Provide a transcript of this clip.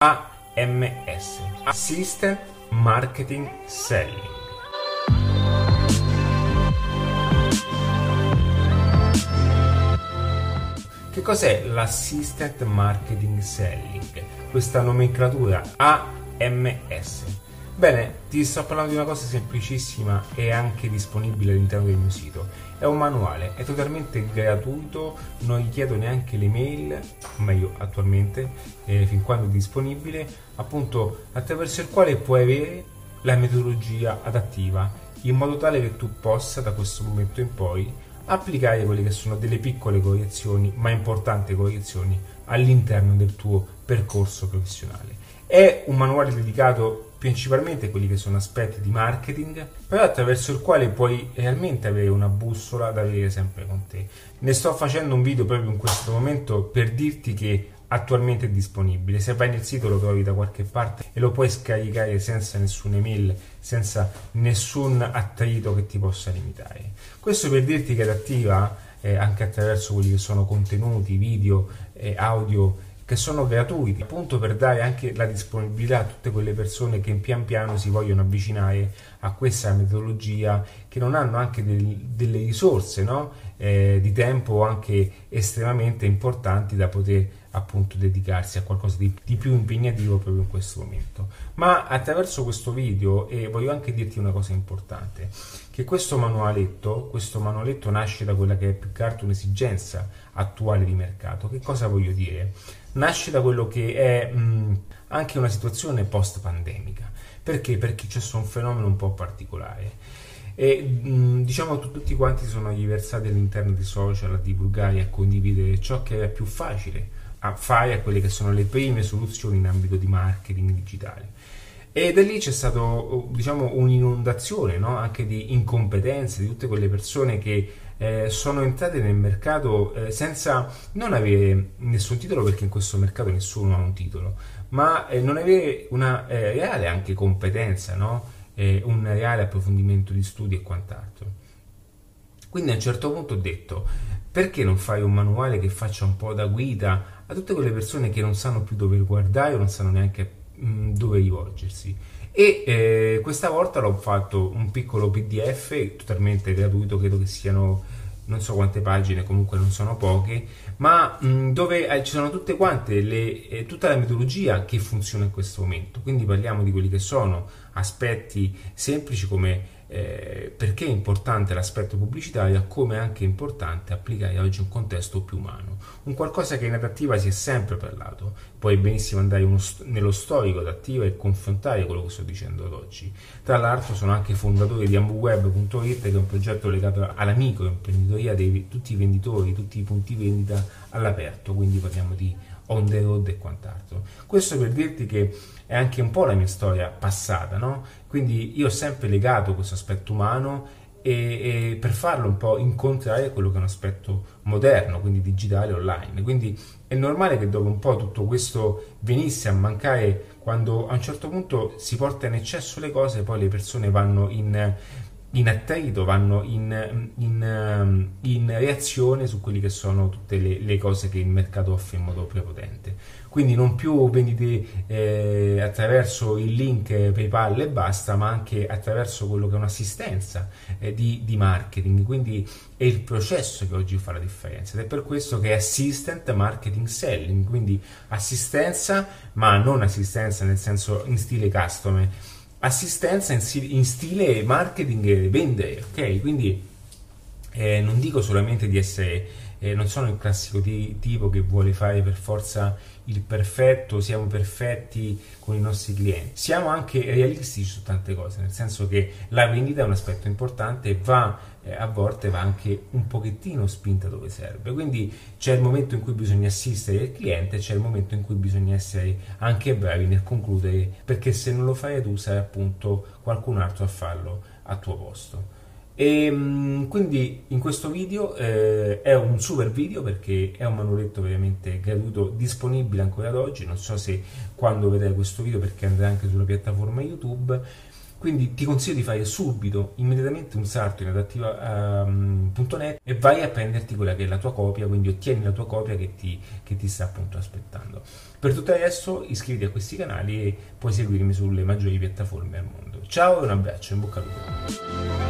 AMS Assistant Marketing Selling. Che cos'è l'Assistant Marketing Selling? Questa nomenclatura AMS Bene, ti sto parlando di una cosa semplicissima e anche disponibile all'interno del mio sito. È un manuale, è totalmente gratuito, non gli chiedo neanche le mail, meglio attualmente, eh, fin quando è disponibile, appunto attraverso il quale puoi avere la metodologia adattiva, in modo tale che tu possa da questo momento in poi applicare quelle che sono delle piccole correzioni, ma importanti correzioni all'interno del tuo percorso professionale. È un manuale dedicato principalmente quelli che sono aspetti di marketing, però attraverso il quale puoi realmente avere una bussola da avere sempre con te. Ne sto facendo un video proprio in questo momento per dirti che attualmente è disponibile. Se vai nel sito lo trovi da qualche parte e lo puoi scaricare senza nessuna email, senza nessun attrito che ti possa limitare. Questo per dirti che è attiva eh, anche attraverso quelli che sono contenuti, video, eh, audio che sono gratuiti, appunto per dare anche la disponibilità a tutte quelle persone che pian piano si vogliono avvicinare a questa metodologia, che non hanno anche del, delle risorse no? eh, di tempo anche estremamente importanti da poter appunto dedicarsi a qualcosa di, di, più impegnativo proprio in questo momento. Ma attraverso questo video, eh, voglio anche dirti una cosa importante, che questo manualetto, questo manualetto nasce da quella che è più che altro un'esigenza attuale di mercato. Che cosa voglio dire? Nasce da quello che è mh, anche una situazione post pandemica. Perché? Perché c'è un fenomeno un po' particolare. E mh, diciamo che tutti quanti sono versati all'interno dei social a divulgare e a condividere ciò che è più facile a fare a quelle che sono le prime soluzioni in ambito di marketing digitale. E da lì c'è stata diciamo, un'inondazione no? anche di incompetenze di tutte quelle persone che eh, sono entrate nel mercato eh, senza non avere nessun titolo perché in questo mercato nessuno ha un titolo, ma eh, non avere una eh, reale anche competenza, no? un reale approfondimento di studi e quant'altro. Quindi a un certo punto ho detto perché non fai un manuale che faccia un po' da guida a tutte quelle persone che non sanno più dove guardare o non sanno neanche mh, mm, dove rivolgersi e eh, questa volta l'ho fatto un piccolo pdf totalmente gratuito credo che siano non so quante pagine comunque non sono poche ma mh, dove eh, ci sono tutte quante le, eh, tutta la metodologia che funziona in questo momento. Quindi parliamo di quelli che sono aspetti semplici come eh, perché è importante l'aspetto pubblicitario, come anche è importante applicare oggi un contesto più umano. Un qualcosa che in adattiva si è sempre parlato, puoi benissimo andare st- nello storico adattiva e confrontare quello che sto dicendo ad oggi. Tra l'altro sono anche fondatore di ambuweb.it che è un progetto legato alla microimprenditoria di tutti i venditori, tutti i punti vendita all'aperto, quindi parliamo di on the road e quant'altro. Questo per dirti che è anche un po' la mia storia passata, no? Quindi io ho sempre legato questo aspetto umano e, e, per farlo un po' incontrare quello che è un aspetto moderno, quindi digitale online. Quindi è normale che dopo un po' tutto questo venisse a mancare quando a un certo punto si porta in eccesso le cose, poi le persone vanno in in attrito, vanno in, in, in, reazione su quelle che sono tutte le, le, cose che il mercato offre in modo prepotente. Quindi non più vendite eh, attraverso il link PayPal e basta, ma anche attraverso quello che è un'assistenza eh, di, di, marketing. Quindi è il processo che oggi fa la differenza ed è per questo che è Assistant Marketing Selling, quindi assistenza, ma non assistenza nel senso in stile customer assistenza in, stile marketing e vendere, ok? Quindi eh, non dico solamente di essere, eh, non sono il classico di, tipo che vuole fare per forza il perfetto, siamo perfetti con i nostri clienti, siamo anche realistici su tante cose, nel senso che la vendita è un aspetto importante e va eh, a volte va anche un pochettino spinta dove serve, quindi c'è il momento in cui bisogna assistere il cliente, c'è il momento in cui bisogna essere anche bravi nel concludere, perché se non lo fai tu sarai appunto qualcun altro a farlo a tuo posto. E ehm, quindi in questo video eh, è un super video perché è un manualetto veramente gratuito disponibile ancora ad oggi non so se quando vedrai questo video perché andrà anche sulla piattaforma youtube Quindi ti consiglio di fare subito, immediatamente un salto in adattiva.net ehm, e vai a prenderti quella che è la tua copia, quindi ottieni la tua copia che ti, che ti sta appunto aspettando. Per tutto adesso iscriviti a questi canali e puoi seguirmi sulle maggiori piattaforme al mondo. Ciao e un abbraccio, in bocca al lupo.